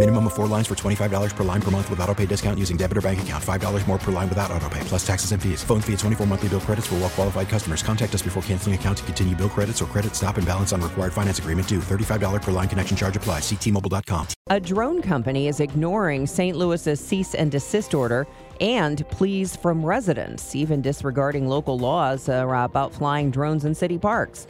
Minimum of four lines for $25 per line per month with auto pay discount using debit or bank account. $5 more per line without auto pay, plus taxes and fees. Phone fee at 24 monthly bill credits for well qualified customers. Contact us before canceling account to continue bill credits or credit stop and balance on required finance agreement due. $35 per line connection charge applies. Ctmobile.com. A drone company is ignoring St. Louis's cease and desist order and pleas from residents, even disregarding local laws about flying drones in city parks.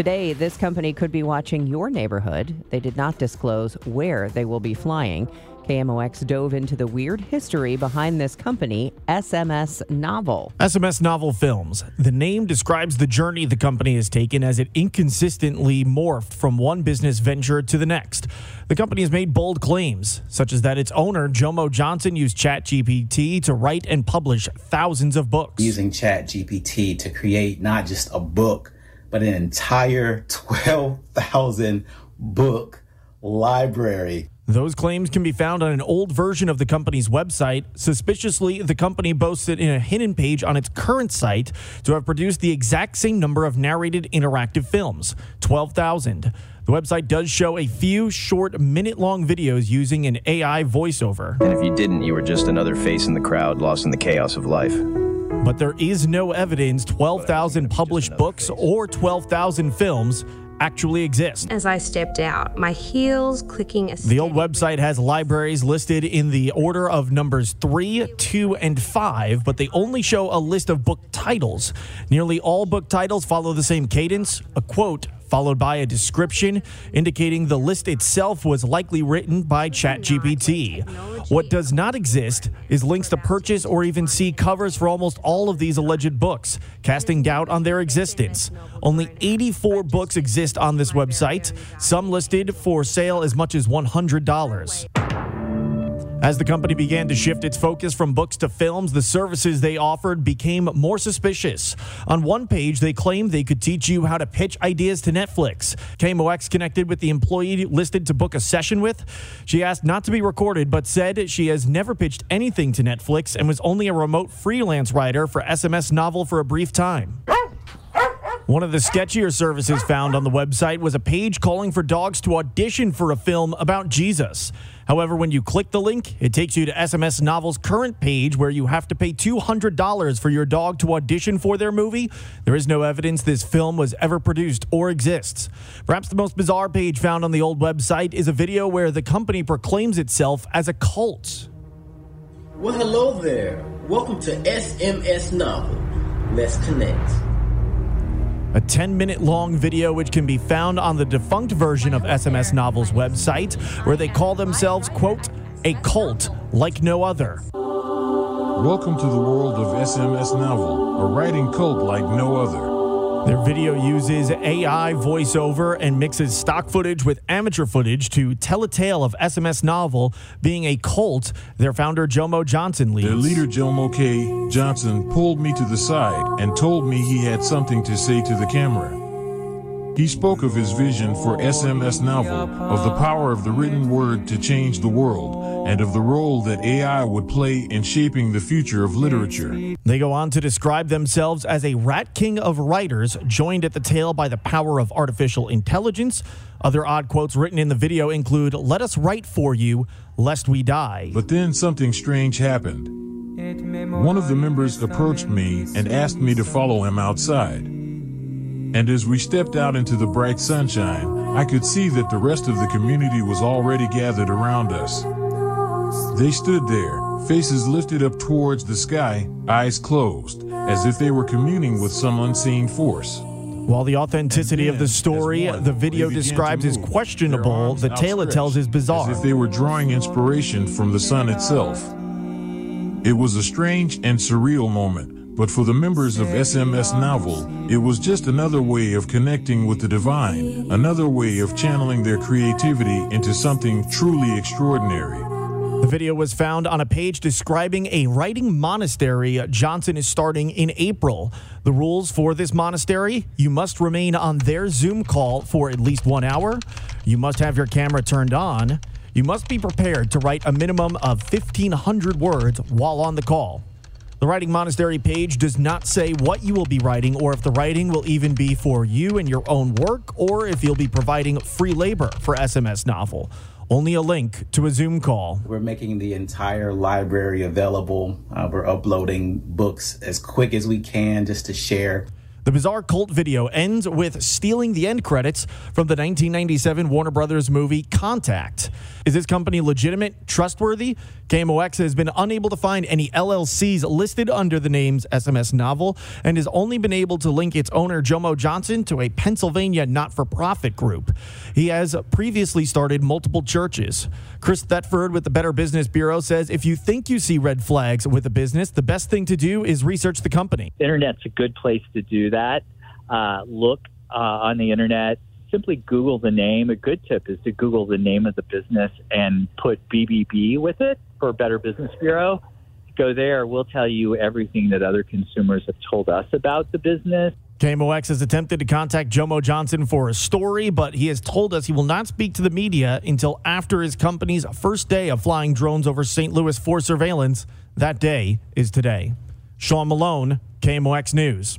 Today, this company could be watching your neighborhood. They did not disclose where they will be flying. KMOX dove into the weird history behind this company, SMS Novel. SMS Novel Films. The name describes the journey the company has taken as it inconsistently morphed from one business venture to the next. The company has made bold claims, such as that its owner, Jomo Johnson, used ChatGPT to write and publish thousands of books. Using ChatGPT to create not just a book, but an entire 12,000 book library. Those claims can be found on an old version of the company's website. Suspiciously, the company boasted in a hidden page on its current site to have produced the exact same number of narrated interactive films 12,000. The website does show a few short, minute long videos using an AI voiceover. And if you didn't, you were just another face in the crowd lost in the chaos of life. But there is no evidence 12,000 published books or 12,000 films actually exist. As I stepped out, my heels clicking. The old website has libraries listed in the order of numbers 3, 2, and 5, but they only show a list of book titles. Nearly all book titles follow the same cadence a quote followed by a description indicating the list itself was likely written by ChatGPT. What does not exist is links to purchase or even see covers for almost all of these alleged books, casting doubt on their existence. Only 84 books exist on this website, some listed for sale as much as $100. As the company began to shift its focus from books to films, the services they offered became more suspicious. On one page, they claimed they could teach you how to pitch ideas to Netflix. KMOX connected with the employee listed to book a session with. She asked not to be recorded, but said she has never pitched anything to Netflix and was only a remote freelance writer for SMS Novel for a brief time. One of the sketchier services found on the website was a page calling for dogs to audition for a film about Jesus. However, when you click the link, it takes you to SMS Novel's current page where you have to pay $200 for your dog to audition for their movie. There is no evidence this film was ever produced or exists. Perhaps the most bizarre page found on the old website is a video where the company proclaims itself as a cult. Well, hello there. Welcome to SMS Novel. Let's connect. A 10 minute long video which can be found on the defunct version of SMS Novel's website, where they call themselves, quote, a cult like no other. Welcome to the world of SMS Novel, a writing cult like no other. Their video uses AI voiceover and mixes stock footage with amateur footage to tell a tale of SMS Novel being a cult their founder Jomo Johnson leads. Their leader Jomo K. Johnson pulled me to the side and told me he had something to say to the camera. He spoke of his vision for SMS Novel, of the power of the written word to change the world, and of the role that AI would play in shaping the future of literature. They go on to describe themselves as a rat king of writers, joined at the tail by the power of artificial intelligence. Other odd quotes written in the video include Let us write for you, lest we die. But then something strange happened. One of the members approached me and asked me to follow him outside. And as we stepped out into the bright sunshine, I could see that the rest of the community was already gathered around us. They stood there, faces lifted up towards the sky, eyes closed, as if they were communing with some unseen force. While the authenticity of the story the video describes is questionable, the tale it tells is bizarre. As if they were drawing inspiration from the sun itself. It was a strange and surreal moment, but for the members of SMS Novel, it was just another way of connecting with the divine, another way of channeling their creativity into something truly extraordinary. The video was found on a page describing a writing monastery Johnson is starting in April. The rules for this monastery you must remain on their Zoom call for at least one hour, you must have your camera turned on, you must be prepared to write a minimum of 1,500 words while on the call. The Writing Monastery page does not say what you will be writing or if the writing will even be for you and your own work or if you'll be providing free labor for SMS Novel. Only a link to a Zoom call. We're making the entire library available. Uh, we're uploading books as quick as we can just to share. The bizarre cult video ends with stealing the end credits from the 1997 Warner Brothers movie Contact. Is this company legitimate, trustworthy? KMOX has been unable to find any LLCs listed under the names SMS Novel and has only been able to link its owner, Jomo Johnson, to a Pennsylvania not for profit group. He has previously started multiple churches. Chris Thetford with the Better Business Bureau says if you think you see red flags with a business, the best thing to do is research the company. Internet's a good place to do that. Uh, look uh, on the internet simply Google the name. A good tip is to Google the name of the business and put BBB with it for Better Business Bureau. Go there. We'll tell you everything that other consumers have told us about the business. KMOX has attempted to contact Jomo Johnson for a story, but he has told us he will not speak to the media until after his company's first day of flying drones over St. Louis for surveillance. That day is today. Sean Malone, KMOX News.